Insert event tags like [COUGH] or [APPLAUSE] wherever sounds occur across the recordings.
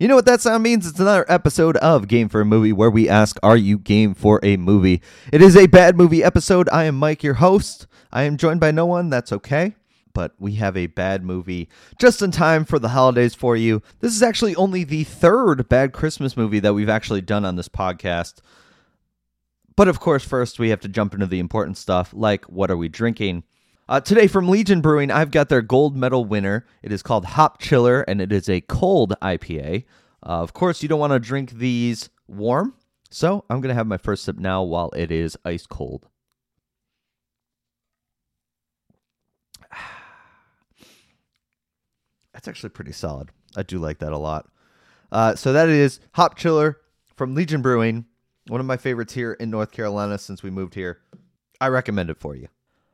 You know what that sound means? It's another episode of Game for a Movie where we ask, Are you game for a movie? It is a bad movie episode. I am Mike, your host. I am joined by no one. That's okay. But we have a bad movie just in time for the holidays for you. This is actually only the third bad Christmas movie that we've actually done on this podcast. But of course, first we have to jump into the important stuff like what are we drinking? Uh, today from Legion Brewing, I've got their gold medal winner. It is called Hop Chiller and it is a cold IPA. Uh, of course, you don't want to drink these warm, so I'm going to have my first sip now while it is ice cold. [SIGHS] That's actually pretty solid. I do like that a lot. Uh, so that is Hop Chiller from Legion Brewing, one of my favorites here in North Carolina since we moved here. I recommend it for you.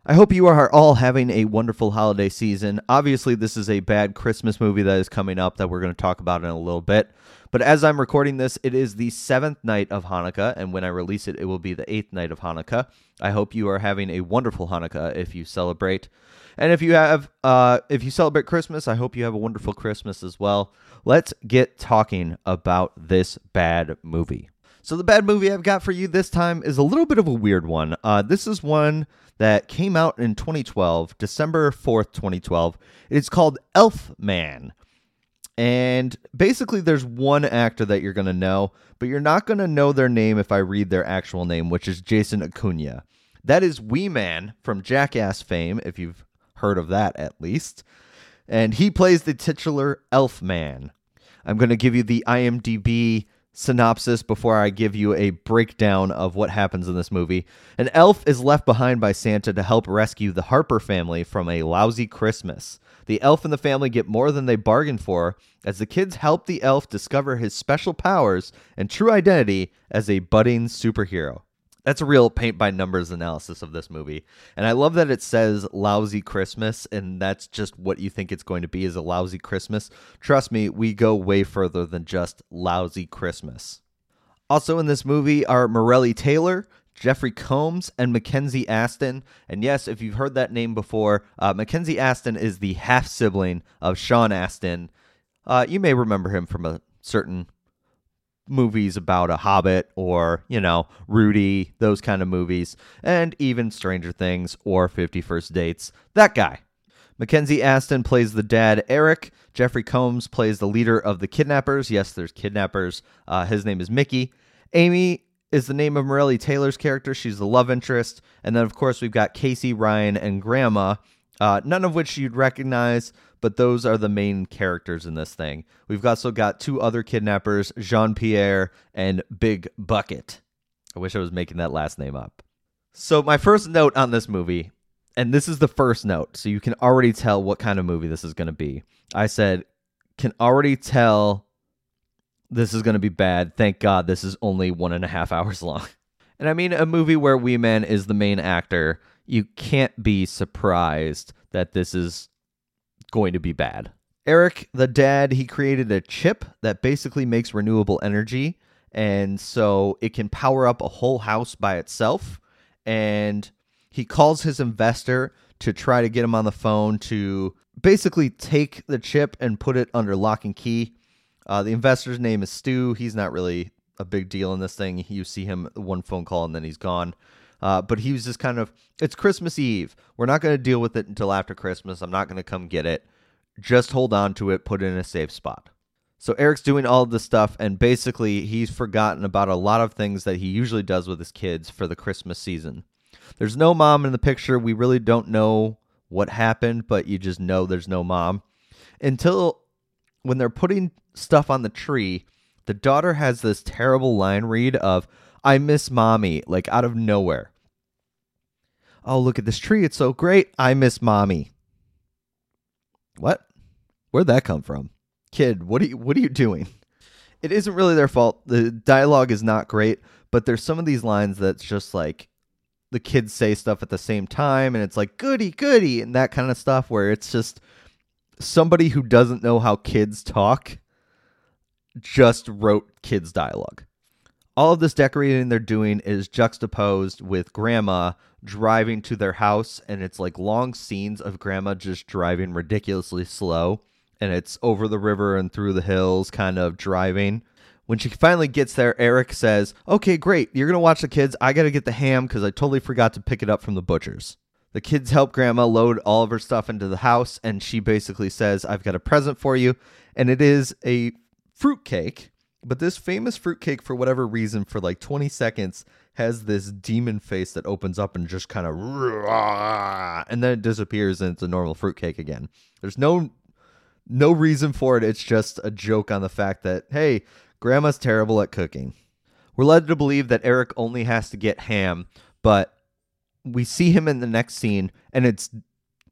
I hope you are all having a wonderful holiday season. Obviously, this is a bad Christmas movie that is coming up that we're going to talk about in a little bit. But as I'm recording this, it is the seventh night of Hanukkah, and when I release it, it will be the eighth night of Hanukkah. I hope you are having a wonderful Hanukkah if you celebrate. And if you have, uh, if you celebrate Christmas, I hope you have a wonderful Christmas as well. Let's get talking about this bad movie. So the bad movie I've got for you this time is a little bit of a weird one. Uh, this is one that came out in 2012, December 4th, 2012. It's called Elfman. And basically, there's one actor that you're going to know, but you're not going to know their name if I read their actual name, which is Jason Acuna. That is Wee Man from Jackass fame, if you've heard of that at least. And he plays the titular Elfman. I'm going to give you the IMDb synopsis before I give you a breakdown of what happens in this movie. An elf is left behind by Santa to help rescue the Harper family from a lousy Christmas. The elf and the family get more than they bargained for as the kids help the elf discover his special powers and true identity as a budding superhero. That's a real paint by numbers analysis of this movie. And I love that it says lousy Christmas and that's just what you think it's going to be is a lousy Christmas. Trust me, we go way further than just lousy Christmas. Also in this movie are Morelli Taylor, Jeffrey Combs, and Mackenzie Astin. And yes, if you've heard that name before, uh, Mackenzie Astin is the half sibling of Sean Astin. Uh, you may remember him from a certain movies about a hobbit or, you know, Rudy, those kind of movies, and even Stranger Things or 50 First Dates. That guy. Mackenzie Astin plays the dad, Eric. Jeffrey Combs plays the leader of the kidnappers. Yes, there's kidnappers. Uh, his name is Mickey. Amy is the name of Morelli Taylor's character. She's the love interest. And then, of course, we've got Casey, Ryan, and Grandma, uh, none of which you'd recognize, but those are the main characters in this thing. We've also got two other kidnappers, Jean Pierre and Big Bucket. I wish I was making that last name up. So, my first note on this movie, and this is the first note, so you can already tell what kind of movie this is going to be. I said, can already tell this is going to be bad. Thank God this is only one and a half hours long. [LAUGHS] And I mean, a movie where Wee Man is the main actor, you can't be surprised that this is going to be bad. Eric, the dad, he created a chip that basically makes renewable energy. And so it can power up a whole house by itself. And he calls his investor to try to get him on the phone to basically take the chip and put it under lock and key. Uh, the investor's name is Stu. He's not really a big deal in this thing. You see him one phone call and then he's gone. Uh, but he was just kind of, it's Christmas Eve. We're not going to deal with it until after Christmas. I'm not going to come get it. Just hold on to it, put it in a safe spot. So Eric's doing all of this stuff, and basically, he's forgotten about a lot of things that he usually does with his kids for the Christmas season. There's no mom in the picture. We really don't know what happened, but you just know there's no mom. Until when they're putting stuff on the tree, the daughter has this terrible line read of, I miss mommy, like out of nowhere. Oh, look at this tree. It's so great. I miss mommy. What? Where'd that come from? Kid, what are you what are you doing? It isn't really their fault. The dialogue is not great, but there's some of these lines that's just like the kids say stuff at the same time and it's like goody goody and that kind of stuff where it's just somebody who doesn't know how kids talk just wrote kids dialogue all of this decorating they're doing is juxtaposed with grandma driving to their house and it's like long scenes of grandma just driving ridiculously slow and it's over the river and through the hills, kind of driving. When she finally gets there, Eric says, Okay, great. You're to watch the kids. I got to get the ham because I totally forgot to pick it up from the butcher's. The kids help Grandma load all of her stuff into the house, and she basically says, I've got a present for you. And it is a fruitcake. But this famous fruitcake, for whatever reason, for like 20 seconds, has this demon face that opens up and just kind of, and then it disappears and it's a normal fruitcake again. There's no no reason for it. It's just a joke on the fact that, hey, grandma's terrible at cooking. We're led to believe that Eric only has to get ham, but we see him in the next scene and it's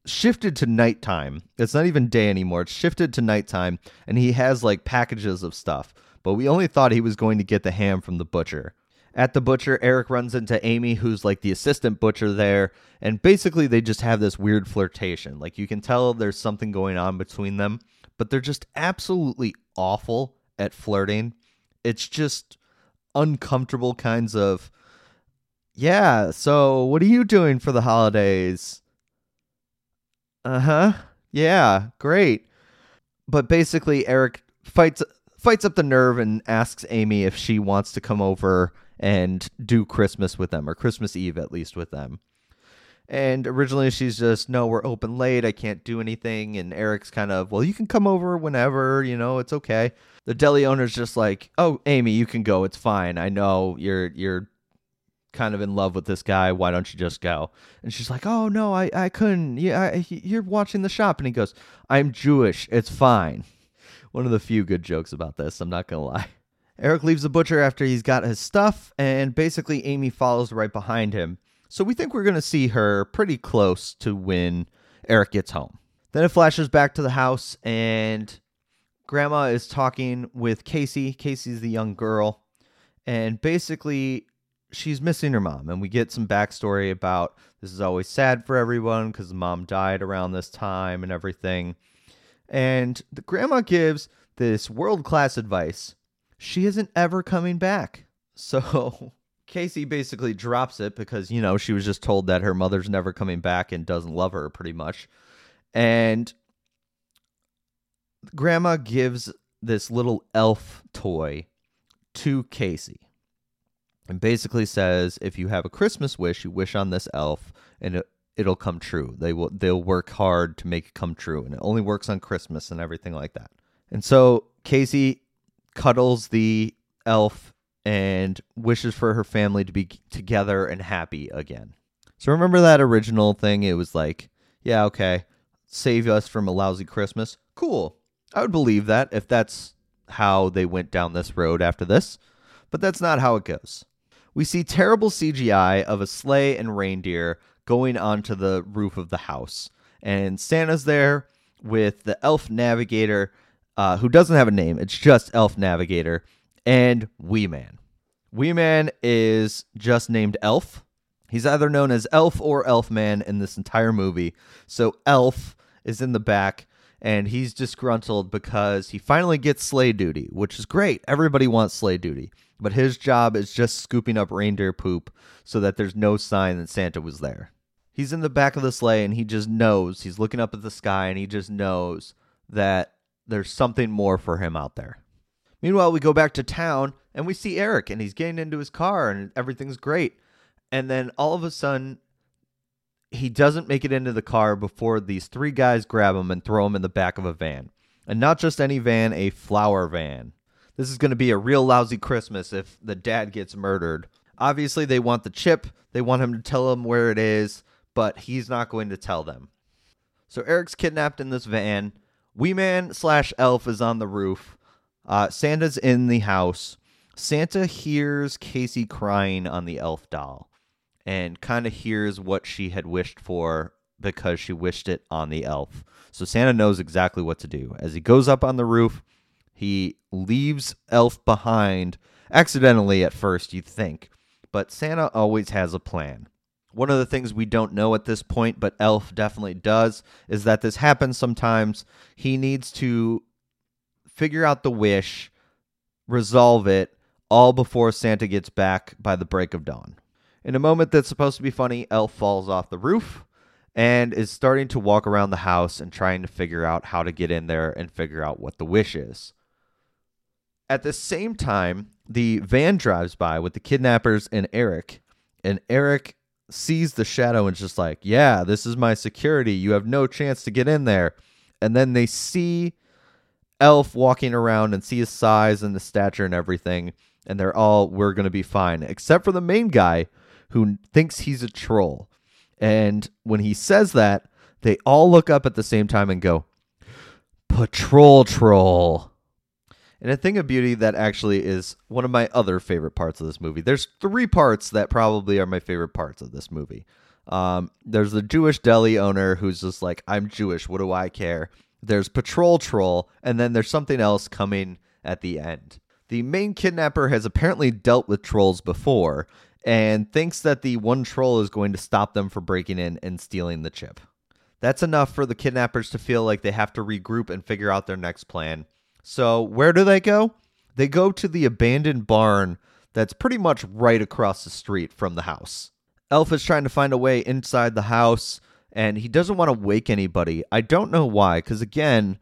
shifted to nighttime. It's not even day anymore. It's shifted to nighttime and he has like packages of stuff. But we only thought he was going to get the ham from the butcher. At the butcher, Eric runs into Amy, who's like the assistant butcher there, and basically they just have this weird flirtation. Like you can tell there's something going on between them, but they're just absolutely awful at flirting. It's just uncomfortable kinds of yeah, so what are you doing for the holidays? Uh-huh. Yeah, great. But basically Eric fights fights up the nerve and asks Amy if she wants to come over and do Christmas with them, or Christmas Eve at least with them. And originally she's just, no, we're open late. I can't do anything. And Eric's kind of, well, you can come over whenever, you know, it's okay. The deli owner's just like, oh, Amy, you can go. It's fine. I know you're, you're kind of in love with this guy. Why don't you just go? And she's like, oh, no, I, I couldn't. Yeah, I, you're watching the shop. And he goes, I'm Jewish. It's fine. One of the few good jokes about this. I'm not to lie. [LAUGHS] Eric leaves the butcher after he's got his stuff, and basically Amy follows right behind him. So we think we're going to see her pretty close to when Eric gets home. Then it flashes back to the house, and Grandma is talking with Casey. Casey's the young girl, and basically she's missing her mom. And we get some backstory about this is always sad for everyone because mom died around this time and everything. And the grandma gives this world class advice she isn't ever coming back. [LAUGHS] So Casey basically drops it because, you know, she was just told that her mother's never coming back and doesn't love her pretty much. And grandma gives this little elf toy to Casey and basically says if you have a Christmas wish, you wish on this elf and it, it'll come true. They will they'll work hard to make it come true and it only works on Christmas and everything like that. And so Casey cuddles the elf and wishes for her family to be together and happy again. So remember that original thing? It was like, yeah, okay, save us from a lousy Christmas. Cool. I would believe that if that's how they went down this road after this, but that's not how it goes. We see terrible CGI of a sleigh and reindeer going onto the roof of the house, and Santa's there with the elf navigator uh, who doesn't have a name. It's just Elf Navigator and Wee Man. Wee Man is just named Elf. He's either known as Elf or Elf Man in this entire movie. So Elf is in the back and he's disgruntled because he finally gets sleigh duty, which is great. Everybody wants sleigh duty. But his job is just scooping up reindeer poop so that there's no sign that Santa was there. He's in the back of the sleigh and he just knows. He's looking up at the sky and he just knows that there's something more for him out there. Meanwhile, we go back to town and we see Eric and he's getting into his car and everything's great. And then all of a sudden, he doesn't make it into the car before these three guys grab him and throw him in the back of a van. And not just any van, a flower van. This is going to be a real lousy Christmas if the dad gets murdered. Obviously, they want the chip, they want him to tell them where it is, but he's not going to tell them. So Eric's kidnapped in this van Wee Man slash Elf is on the roof. Uh, Santa's in the house. Santa hears Casey crying on the elf doll and kind of hears what she had wished for because she wished it on the elf. So Santa knows exactly what to do. As he goes up on the roof, he leaves Elf behind accidentally at first, you'd think. But Santa always has a plan. One of the things we don't know at this point, but Elf definitely does, is that this happens sometimes. He needs to figure out the wish, resolve it, all before Santa gets back by the break of dawn. In a moment that's supposed to be funny, Elf falls off the roof, and is starting to walk around the house and trying to figure out how to get in there and figure out what the wish is. At the same time, the van drives by with the kidnappers and Eric, and Eric sees the shadow and just like, "Yeah, this is my security. You have no chance to get in there." And then they see Elf walking around and see his size and the stature and everything, and they're all, "We're going to be fine." Except for the main guy who thinks he's a troll. And when he says that, they all look up at the same time and go, "Patrol troll." And a thing of beauty that actually is one of my other favorite parts of this movie. There's three parts that probably are my favorite parts of this movie. Um, there's the Jewish deli owner who's just like, I'm Jewish, what do I care? There's Patrol Troll, and then there's something else coming at the end. The main kidnapper has apparently dealt with trolls before and thinks that the one troll is going to stop them from breaking in and stealing the chip. That's enough for the kidnappers to feel like they have to regroup and figure out their next plan. So, where do they go? They go to the abandoned barn that's pretty much right across the street from the house. Elf is trying to find a way inside the house and he doesn't want to wake anybody. I don't know why, because again,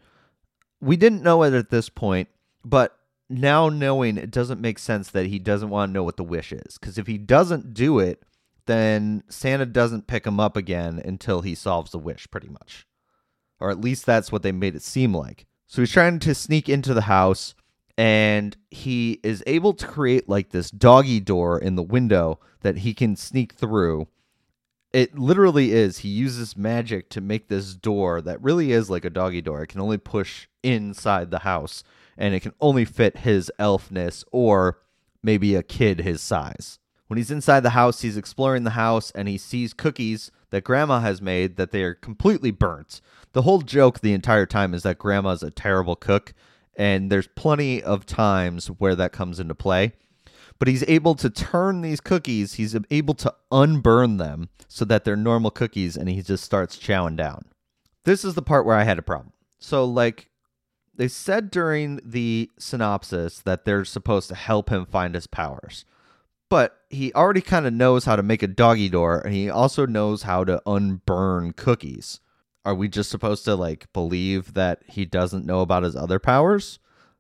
we didn't know it at this point, but now knowing it doesn't make sense that he doesn't want to know what the wish is. Because if he doesn't do it, then Santa doesn't pick him up again until he solves the wish, pretty much. Or at least that's what they made it seem like. So he's trying to sneak into the house and he is able to create like this doggy door in the window that he can sneak through. It literally is. He uses magic to make this door that really is like a doggy door. It can only push inside the house and it can only fit his elfness or maybe a kid his size. When he's inside the house, he's exploring the house and he sees cookies that grandma has made that they are completely burnt. The whole joke the entire time is that grandma's a terrible cook and there's plenty of times where that comes into play. But he's able to turn these cookies he's able to unburn them so that they're normal cookies and he just starts chowing down. This is the part where i had a problem. So like they said during the synopsis that they're supposed to help him find his powers but he already kind of knows how to make a doggy door and he also knows how to unburn cookies are we just supposed to like believe that he doesn't know about his other powers?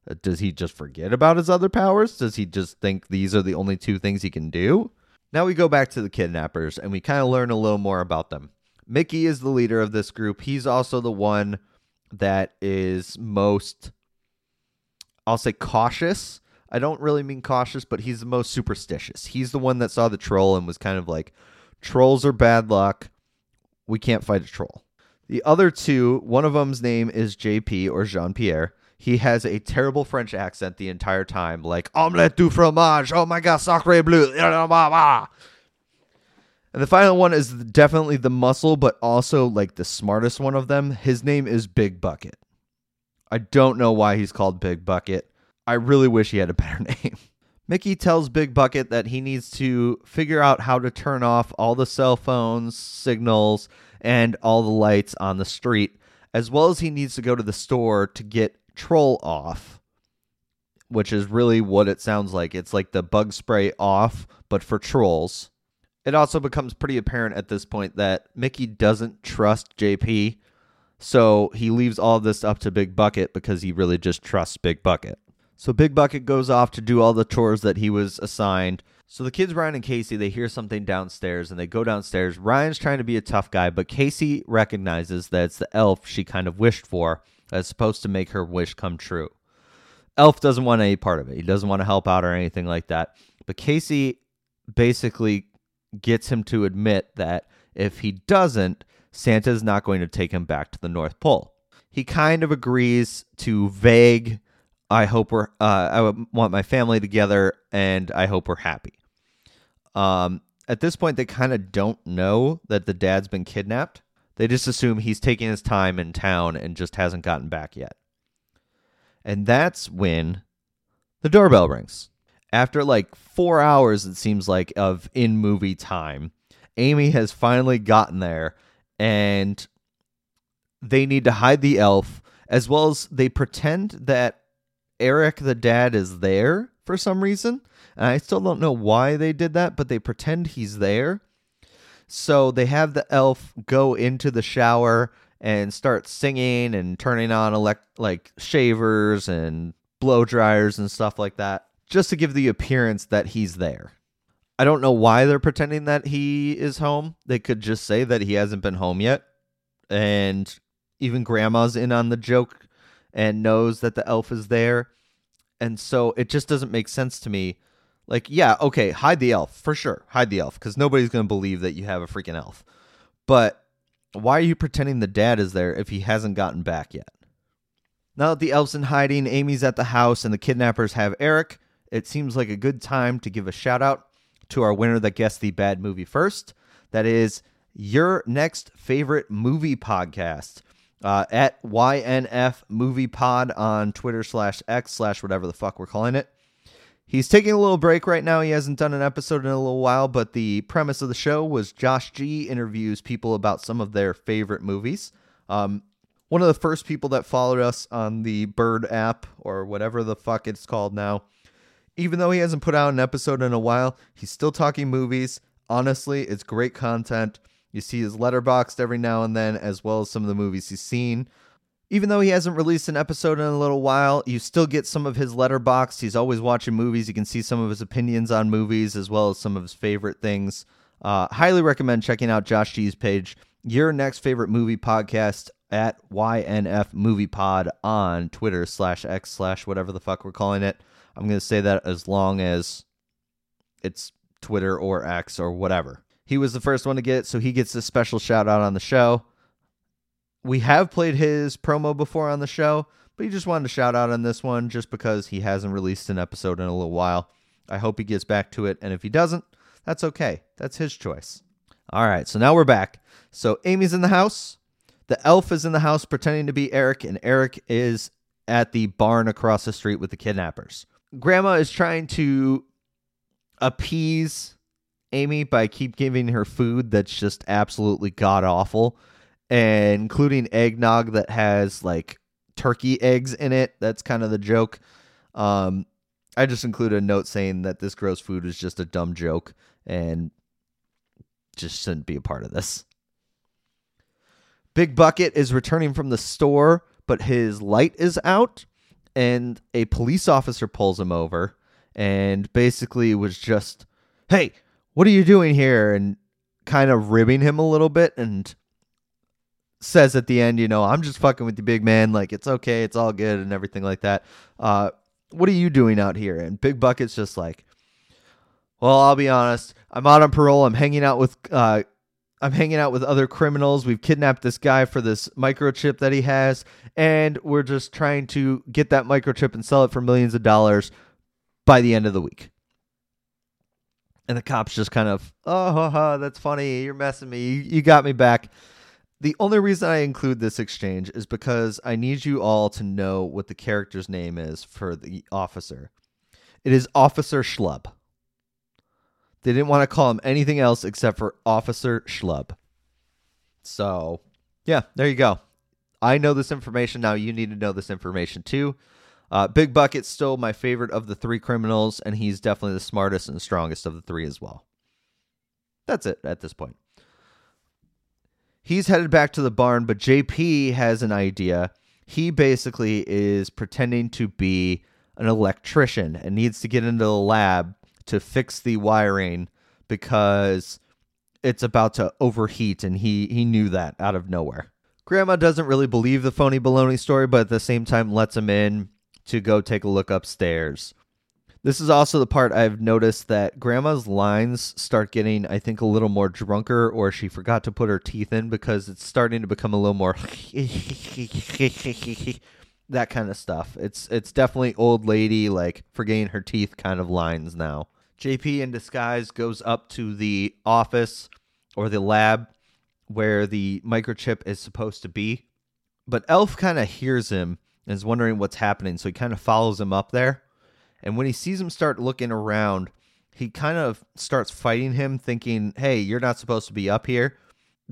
Uh, does he just forget about his other powers? Does he just think these are the only two things he can do? Now we go back to the kidnappers and we kind of learn a little more about them. Mickey is the leader of this group. He's also the one that is most, I'll say, cautious. I don't really mean cautious, but he's the most superstitious. He's the one that saw the troll and was kind of like, trolls are bad luck. We can't fight a troll. The other two, one of them's name is JP or Jean Pierre. He has a terrible French accent the entire time, like omelette du fromage. Oh my god, sacre bleu. [LAUGHS] And the final one is definitely the muscle, but also like the smartest one of them. His name is Big Bucket. I don't know why he's called Big Bucket. I really wish he had a better [LAUGHS] name. Mickey tells Big Bucket that he needs to figure out how to turn off all the cell phones, signals, and all the lights on the street, as well as he needs to go to the store to get Troll off, which is really what it sounds like. It's like the bug spray off, but for trolls. It also becomes pretty apparent at this point that Mickey doesn't trust JP, so he leaves all this up to Big Bucket because he really just trusts Big Bucket. So Big Bucket goes off to do all the chores that he was assigned, so the kids, Ryan and Casey, they hear something downstairs and they go downstairs. Ryan's trying to be a tough guy, but Casey recognizes that it's the elf she kind of wished for that's supposed to make her wish come true. Elf doesn't want any part of it. He doesn't want to help out or anything like that. But Casey basically gets him to admit that if he doesn't, Santa's not going to take him back to the North Pole. He kind of agrees to vague, I hope we're, uh, I want my family together and I hope we're happy. Um, at this point, they kind of don't know that the dad's been kidnapped. They just assume he's taking his time in town and just hasn't gotten back yet. And that's when the doorbell rings. After like four hours, it seems like, of in movie time, Amy has finally gotten there and they need to hide the elf as well as they pretend that Eric, the dad, is there for some reason. And I still don't know why they did that, but they pretend he's there. So they have the elf go into the shower and start singing and turning on elect- like shavers and blow dryers and stuff like that just to give the appearance that he's there. I don't know why they're pretending that he is home. They could just say that he hasn't been home yet. And even grandma's in on the joke and knows that the elf is there. And so it just doesn't make sense to me. Like, yeah, okay, hide the elf for sure. Hide the elf because nobody's going to believe that you have a freaking elf. But why are you pretending the dad is there if he hasn't gotten back yet? Now that the elf's in hiding, Amy's at the house and the kidnappers have Eric. It seems like a good time to give a shout out to our winner that guessed the bad movie first. That is your next favorite movie podcast uh, at YNF Movie Pod on Twitter slash X slash whatever the fuck we're calling it. He's taking a little break right now. He hasn't done an episode in a little while, but the premise of the show was Josh G interviews people about some of their favorite movies. Um, one of the first people that followed us on the Bird app or whatever the fuck it's called now. Even though he hasn't put out an episode in a while, he's still talking movies. Honestly, it's great content. You see his Letterboxd every now and then, as well as some of the movies he's seen. Even though he hasn't released an episode in a little while, you still get some of his Letterboxd. He's always watching movies. You can see some of his opinions on movies, as well as some of his favorite things. Uh, highly recommend checking out Josh G's page. Your next favorite movie podcast at YNF Movie Pod on Twitter slash X slash whatever the fuck we're calling it. I'm going to say that as long as it's Twitter or X or whatever. He was the first one to get it, so he gets a special shout out on the show. We have played his promo before on the show, but he just wanted to shout out on this one just because he hasn't released an episode in a little while. I hope he gets back to it, and if he doesn't, that's okay. That's his choice. All right, so now we're back. So Amy's in the house. The elf is in the house pretending to be Eric, and Eric is at the barn across the street with the kidnappers. Grandma is trying to appease Amy by keep giving her food that's just absolutely god awful, and including eggnog that has like turkey eggs in it. That's kind of the joke. Um, I just included a note saying that this gross food is just a dumb joke and just shouldn't be a part of this. Big Bucket is returning from the store, but his light is out, and a police officer pulls him over and basically was just, hey, what are you doing here? And kind of ribbing him a little bit and says at the end, you know, I'm just fucking with you, big man. Like, it's okay. It's all good and everything like that. Uh, what are you doing out here? And Big Bucket's just like, well, I'll be honest. I'm out on parole. I'm hanging out with, uh, I'm hanging out with other criminals. We've kidnapped this guy for this microchip that he has, and we're just trying to get that microchip and sell it for millions of dollars by the end of the week. And the cops just kind of, oh, ha, ha, that's funny. You're messing me. You, you got me back. The only reason I include this exchange is because I need you all to know what the character's name is for the officer. It is Officer Schlub. They didn't want to call him anything else except for Officer Schlub. So, yeah, there you go. I know this information now. You need to know this information too. Uh, Big Bucket's still my favorite of the three criminals, and he's definitely the smartest and strongest of the three as well. That's it at this point. He's headed back to the barn, but JP has an idea. He basically is pretending to be an electrician and needs to get into the lab to fix the wiring because it's about to overheat and he he knew that out of nowhere. Grandma doesn't really believe the phony baloney story, but at the same time lets him in to go take a look upstairs. This is also the part I've noticed that grandma's lines start getting, I think, a little more drunker, or she forgot to put her teeth in because it's starting to become a little more [LAUGHS] that kind of stuff. It's it's definitely old lady like forgetting her teeth kind of lines now. JP in disguise goes up to the office or the lab where the microchip is supposed to be. But Elf kind of hears him and is wondering what's happening, so he kind of follows him up there. And when he sees him start looking around, he kind of starts fighting him, thinking, hey, you're not supposed to be up here.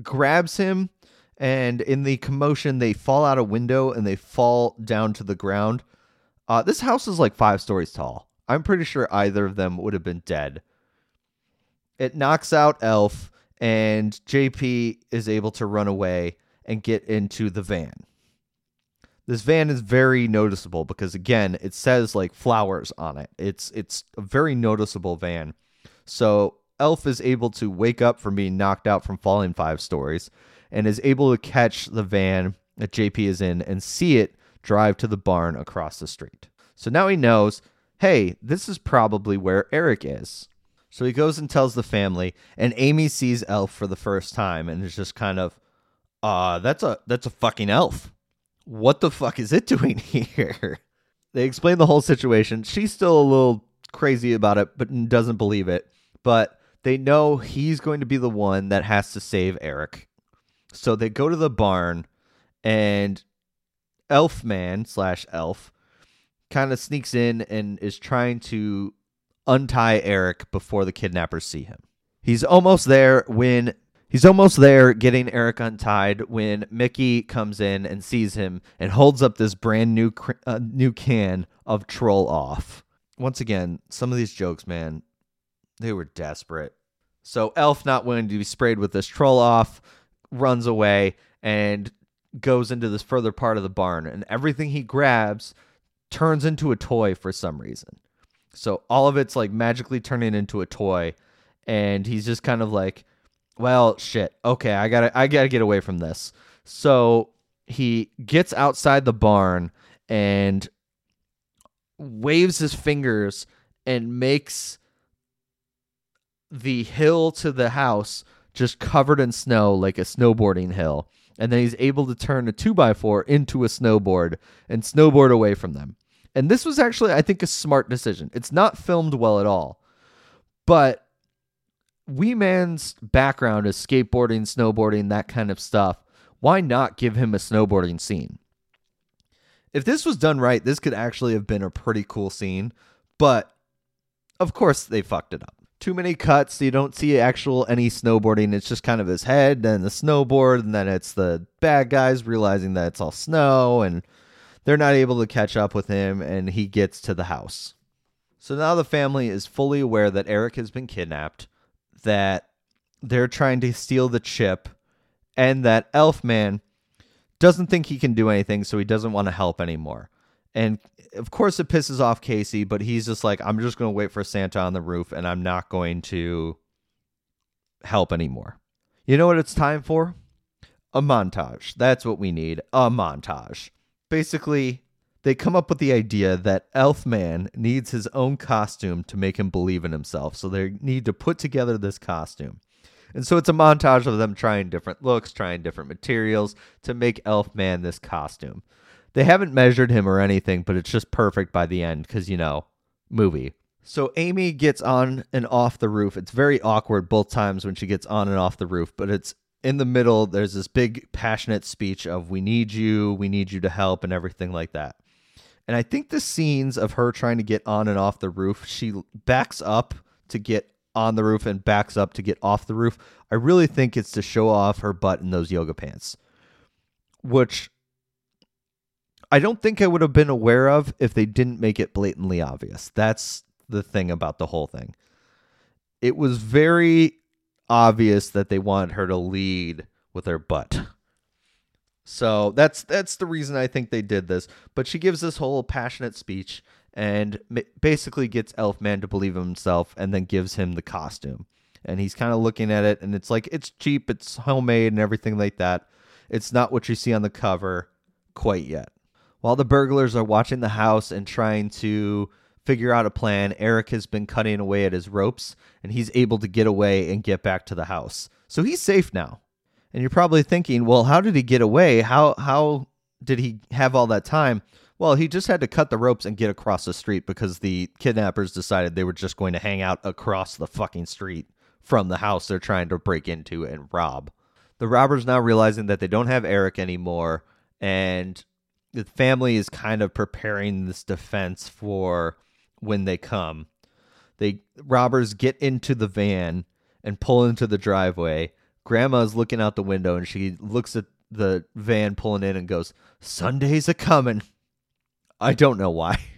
Grabs him, and in the commotion, they fall out a window and they fall down to the ground. Uh, this house is like five stories tall. I'm pretty sure either of them would have been dead. It knocks out Elf, and JP is able to run away and get into the van. This van is very noticeable because again, it says like flowers on it. It's it's a very noticeable van. So Elf is able to wake up from being knocked out from falling five stories and is able to catch the van that JP is in and see it drive to the barn across the street. So now he knows, hey, this is probably where Eric is. So he goes and tells the family, and Amy sees Elf for the first time and is just kind of, uh, that's a that's a fucking elf. What the fuck is it [LAUGHS] doing here? they explain the whole situation. She's still a little crazy about it, but doesn't believe it. But they know he's going to be the one that has to save Eric. So they go to the barn, and Elfman slash Elf kind of sneaks in and is trying to untie Eric before the kidnappers see him. He's almost there when he's almost there getting Eric untied when Mickey comes in and sees him and holds up this brand new uh, new can of Troll Off. Once again, some of these jokes, man, they were desperate. So Elf, not willing to be sprayed with this Troll Off, runs away and goes into this further part of the barn, and everything he grabs turns into a toy for some reason. So all of it's like magically turning into a toy, and he's just kind of like, "Well, shit. Okay, I gotta, I gotta get away from this." So he gets outside the barn and waves his fingers and makes the hill to the house just covered in snow like a snowboarding hill. And then he's able to turn a 2x4 into a snowboard and snowboard away from them. And this was actually, I think, a smart decision. It's not filmed well at all, but Wee Man's background is skateboarding, snowboarding, that kind of stuff. Why not give him a snowboarding scene? If this was done right, this could actually have been a pretty cool scene, but of course they fucked it up. Too many cuts, you don't see actual any snowboarding. It's just kind of his head and the snowboard, and then it's the bad guys realizing that it's all snow and they're not able to catch up with him, and he gets to the house. So now the family is fully aware that Eric has been kidnapped, that they're trying to steal the chip, and that Elfman doesn't think he can do anything, so he doesn't want to help anymore. And of course, it pisses off Casey, but he's just like, I'm just going to wait for Santa on the roof, and I'm not going to help anymore. You know what it's time for? A montage. That's what we need. A montage basically they come up with the idea that Elfman needs his own costume to make him believe in himself. So they need to put together this costume. And so it's a montage of them trying different looks, trying different materials to make Elfman this costume. They haven't measured him or anything, but it's just perfect by the end because, you know, movie. So Amy gets on and off the roof. It's very awkward both times when she gets on and off the roof, but it's in the middle, there's this big passionate speech of "We need you, we need you to help," and everything like that. And I think the scenes of her trying to get on and off the roof, she backs up to get on the roof and backs up to get off the roof. I really think it's to show off her butt in those yoga pants, which I don't think I would have been aware of if they didn't make it blatantly obvious. That's the thing about the whole thing. It was very obvious that they wanted her to lead with her butt. So that's that's the reason I think they did this. But she gives this whole passionate speech and basically gets Elfman to believe himself, and then gives him the costume. And he's kind of looking at it, and it's like it's cheap, it's homemade, and everything like that. It's not what you see on the cover quite yet. While the burglars are watching the house and trying to figure out a plan. Eric has been cutting away at his ropes and he's able to get away and get back to the house. So he's safe now. And you're probably thinking, well, how did he get away? How how did he have all that time? Well, he just had to cut the ropes and get across the street because the kidnappers decided they were just going to hang out across the fucking street from the house they're trying to break into and rob. The robbers now realizing that they don't have Eric anymore and the family is kind of preparing this defense for when they come. They robbers get into the van and pull into the driveway. Grandma's looking out the window and she looks at the van pulling in and goes, "Sunday's a coming." I don't know why. [LAUGHS]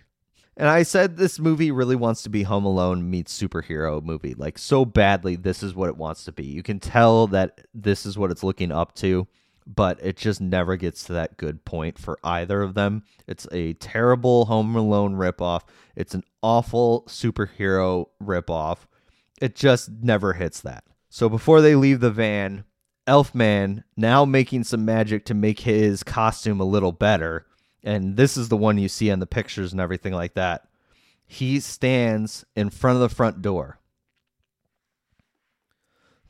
And I said this movie really wants to be Home Alone meets superhero movie. Like so badly, this is what it wants to be. You can tell that this is what it's looking up to, but it just never gets to that good point for either of them. It's a terrible Home Alone ripoff. It's an awful superhero ripoff. It just never hits that. So before they leave the van, Elfman now making some magic to make his costume a little better and this is the one you see on the pictures and everything like that. He stands in front of the front door.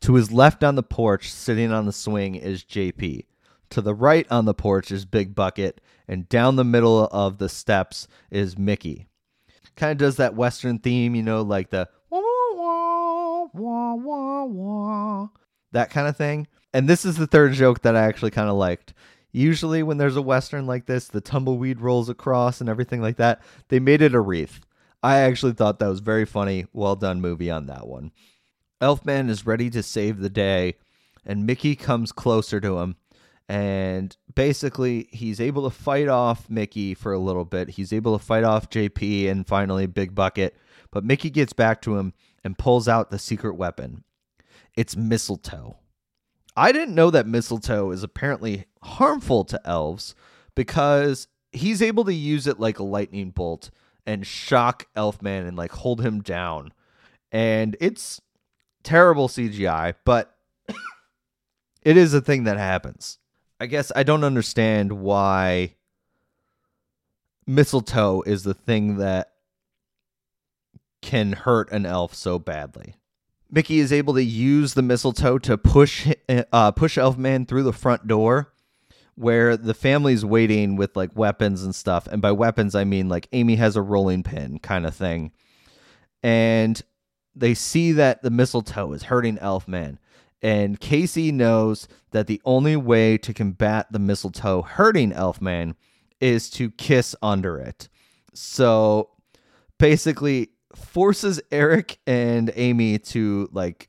To his left on the porch, sitting on the swing, is JP. To the right on the porch is Big Bucket, and down the middle of the steps is Mickey. Kind of does that Western theme, you know, like the wah, wah, wah, that kind of thing. And this is the third joke that I actually kind of liked. Usually, when there's a Western like this, the tumbleweed rolls across and everything like that. They made it a wreath. I actually thought that was very funny. Well done, movie on that one. Elfman is ready to save the day, and Mickey comes closer to him. And basically, he's able to fight off Mickey for a little bit. He's able to fight off JP and finally Big Bucket. But Mickey gets back to him and pulls out the secret weapon. It's mistletoe. I didn't know that mistletoe is apparently harmful to elves because he's able to use it like a lightning bolt and shock Elfman and like hold him down. And it's terrible CGI, but [COUGHS] it is a thing that happens. I guess I don't understand why mistletoe is the thing that can hurt an elf so badly. Mickey is able to use the mistletoe to push uh, push Elfman through the front door, where the family's waiting with like weapons and stuff. And by weapons, I mean like Amy has a rolling pin kind of thing, and they see that the mistletoe is hurting Elfman. And Casey knows that the only way to combat the mistletoe hurting Elfman is to kiss under it. So basically, forces Eric and Amy to like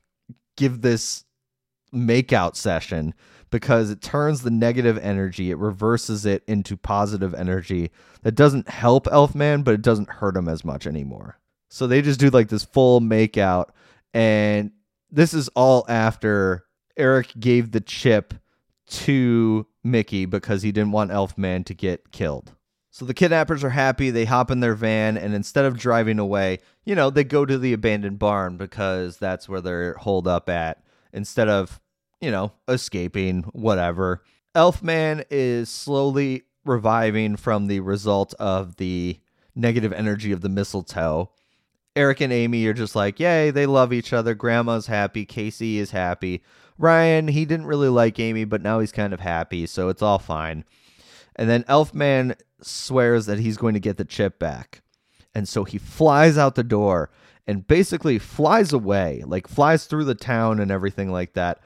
give this makeout session because it turns the negative energy, it reverses it into positive energy that doesn't help Elfman, but it doesn't hurt him as much anymore. So they just do like this full makeout, and this is all after Eric gave the chip to Mickey because he didn't want Elfman to get killed. So the kidnappers are happy. They hop in their van, and instead of driving away, you know, they go to the abandoned barn because that's where they're holed up at instead of, you know, escaping, whatever. Elfman is slowly reviving from the result of the negative energy of the mistletoe. Eric and Amy are just like, yay, they love each other. Grandma's happy. Casey is happy. Ryan, he didn't really like Amy, but now he's kind of happy, so it's all fine. And then Elfman swears that he's going to get the chip back. And so he flies out the door and basically flies away, like flies through the town and everything like that.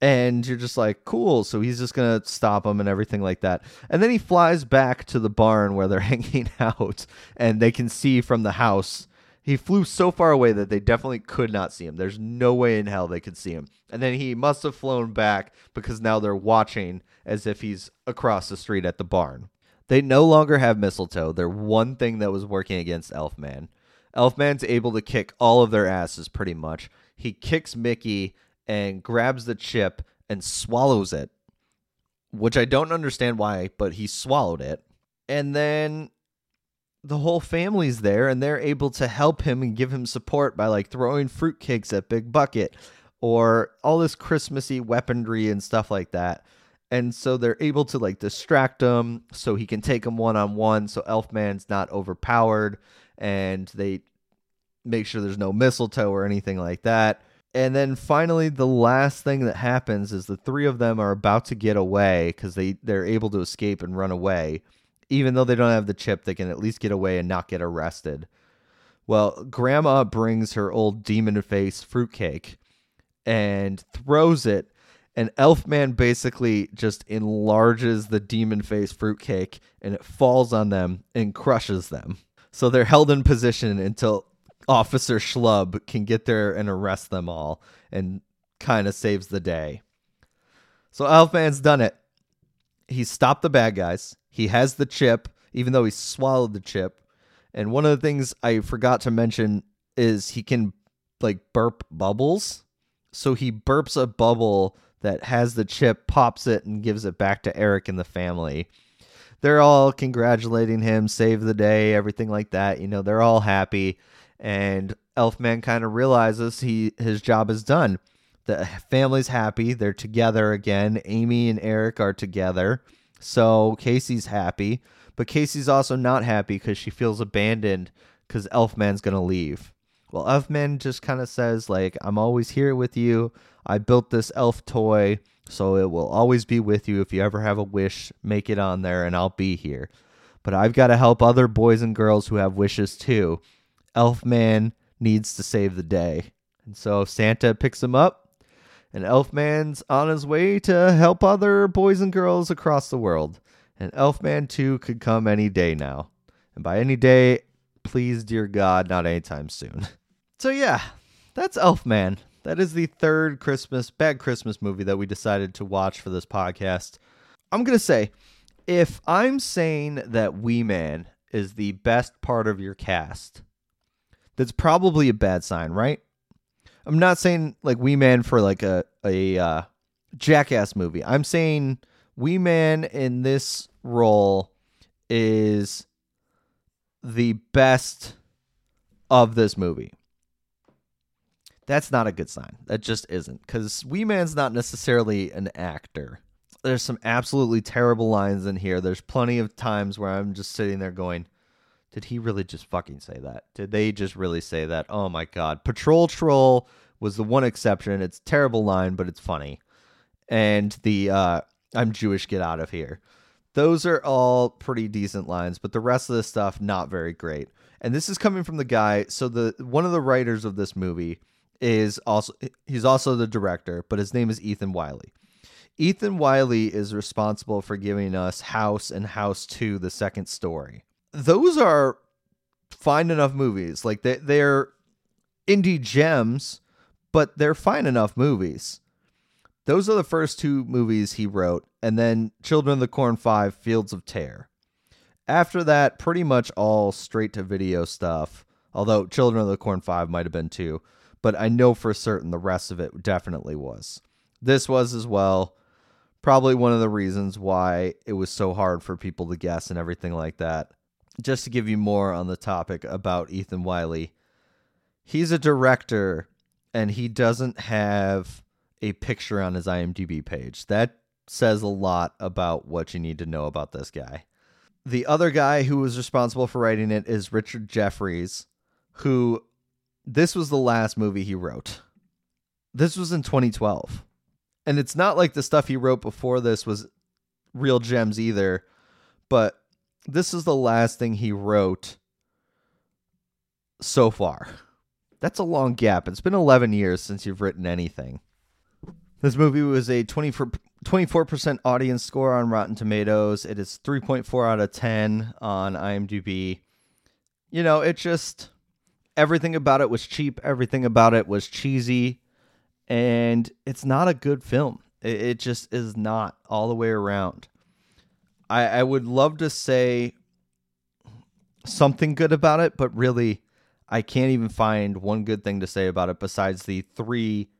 And you're just like, cool. So he's just going to stop him and everything like that. And then he flies back to the barn where they're [LAUGHS] hanging out and they can see from the house. He flew so far away that they definitely could not see him. There's no way in hell they could see him. And then he must have flown back because now they're watching as if he's across the street at the barn. They no longer have mistletoe. They're one thing that was working against Elfman. Elfman's able to kick all of their asses pretty much. He kicks Mickey and grabs the chip and swallows it, which I don't understand why, but he swallowed it. And then the whole family's there and they're able to help him and give him support by like throwing fruitcakes at Big Bucket or all this Christmassy weaponry and stuff like that and so they're able to like distract him so he can take him one on one so elfman's not overpowered and they make sure there's no mistletoe or anything like that. And then finally the last thing that happens is the three of them are about to get away because they they're able to escape and run away. Even though they don't have the chip they can at least get away and not get arrested. Well grandma brings her old demon face fruitcake and throws it and Elfman basically just enlarges the demon face fruitcake and it falls on them and crushes them. So they're held in position until Officer Schlub can get there and arrest them all and kind of saves the day. So Elfman's done it. He stopped the bad guys. He has the chip, even though he swallowed the chip. And one of the things I forgot to mention is he can like burp bubbles. So he burps a bubble that has the chip, pops it, and gives it back to Eric and the family. They're all congratulating him, save the day, everything like that. You know, they're all happy. And Elfman kind of realizes he his job is done. The family's happy. They're together again. Amy and Eric are together. So Casey's happy. But Casey's also not happy because she feels abandoned because Elfman's going to leave. Well, Elfman just kind of says, like, I'm always here with you. I built this elf toy, so it will always be with you. If you ever have a wish, make it on there and I'll be here. But I've got to help other boys and girls who have wishes too. Elfman needs to save the day. And so Santa picks him up, and Elfman's on his way to help other boys and girls across the world. And Elfman too could come any day now. And by any day, please, dear God, not anytime soon. [LAUGHS] So, yeah, that's Elfman. That is the third Christmas, bad Christmas movie that we decided to watch for this podcast. I'm to say, if I'm saying that Wee Man is the best part of your cast, that's probably a bad sign, right? I'm not saying like Wee Man for like a a uh, jackass movie. I'm saying Wee Man in this role is the best of this movie. That's not a good sign. That just isn't. Because Wee Man's not necessarily an actor. There's some absolutely terrible lines in here. There's plenty of times where I'm just sitting there going, did he really just fucking say that? Did they just really say that? Oh my god. Patrol Troll was the one exception. It's terrible line, but it's funny. And the uh I'm Jewish, get out of here. Those are all pretty decent lines, but the rest of the stuff not very great. And this is coming from the guy, so the one of the writers of this movie is also he's also the director, but his name is Ethan Wiley. Ethan Wiley is responsible for giving us House and House 2 the second story those are fine enough movies. Like they they're indie gems, but they're fine enough movies. Those are the first two movies he wrote, and then Children of the Corn 5 Fields of Terror. After that, pretty much all straight to video stuff. Although Children of the Corn 5 might have been too, but I know for certain the rest of it definitely was. This was as well. Probably one of the reasons why it was so hard for people to guess and everything like that just to give you more on the topic about Ethan Wiley, he's a director and he doesn't have a picture on his IMDb page. That says a lot about what you need to know about this guy. The other guy who was responsible for writing it is Richard Jefferies, who this was the last movie he wrote. This was in 2012. And it's not like the stuff he wrote before this was real gems either, but this is the last thing he wrote so far. That's a long gap. It's been 11 years since you've written anything. This movie was a 24% audience score on Rotten Tomatoes. It is 3.4 out of 10 on IMDb. You know, it just everything about it was cheap, everything about it was cheesy, and it's not a good film. It, just is not all the way around. I, I would love to say something good about it, but really, I can't even find one good thing to say about it besides the three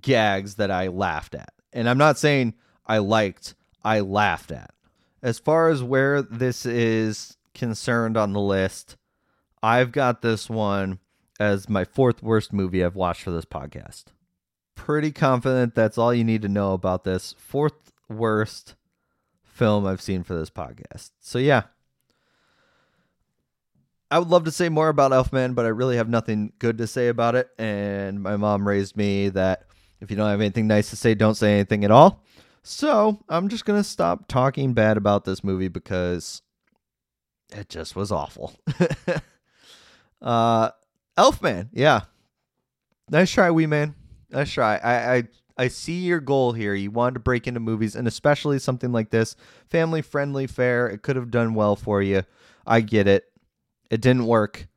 gags that I laughed at. And I'm not saying I liked, I laughed at. As far as where this is concerned on the list, I've got this one as my fourth worst movie I've watched for this podcast. Pretty confident that's all you need to know about this. Fourth worst film I've seen for this podcast. So yeah. I would love to say more about Elfman, but I really have nothing good to say about it. And my mom raised me that if you don't have anything nice to say, don't say anything at all. So I'm just gonna stop talking bad about this movie because it just was awful. [LAUGHS] uh Elfman, yeah. Nice try, wee man. Nice try. I, I I see your goal here. You wanted to break into movies, and especially something like this, family friendly fare. It could have done well for you. I get it. It didn't work.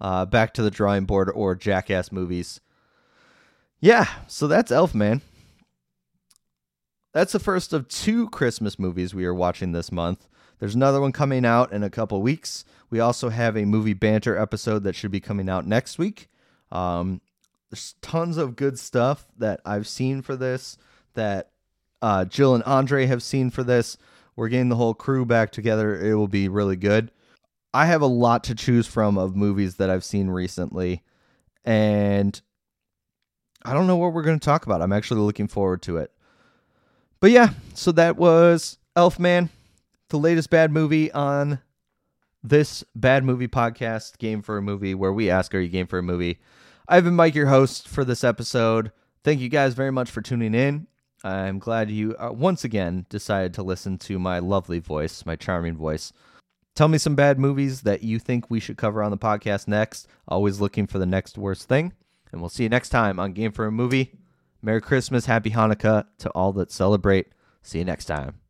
Uh, back to the drawing board or jackass movies. Yeah, so that's Elfman. That's the first of two Christmas movies we are watching this month. There's another one coming out in a couple weeks. We also have a movie banter episode that should be coming out next week. Um, there's tons of good stuff that I've seen for this that uh, Jill and Andre have seen for this. We're getting the whole crew back together. It will be really good. I have a lot to choose from of movies that I've seen recently, and I don't know what we're going to talk about. I'm actually looking forward to it. But yeah, so that was Elfman, the latest bad movie on this bad movie podcast, Game for a Movie, where we ask, Are you game for a movie? I've been Mike, your host for this episode. Thank you guys very much for tuning in. I'm glad you uh, once again decided to listen to my lovely voice, my charming voice. Tell me some bad movies that you think we should cover on the podcast next. Always looking for the next worst thing. And we'll see you next time on Game for a Movie. Merry Christmas, Happy Hanukkah to all that celebrate. See you next time.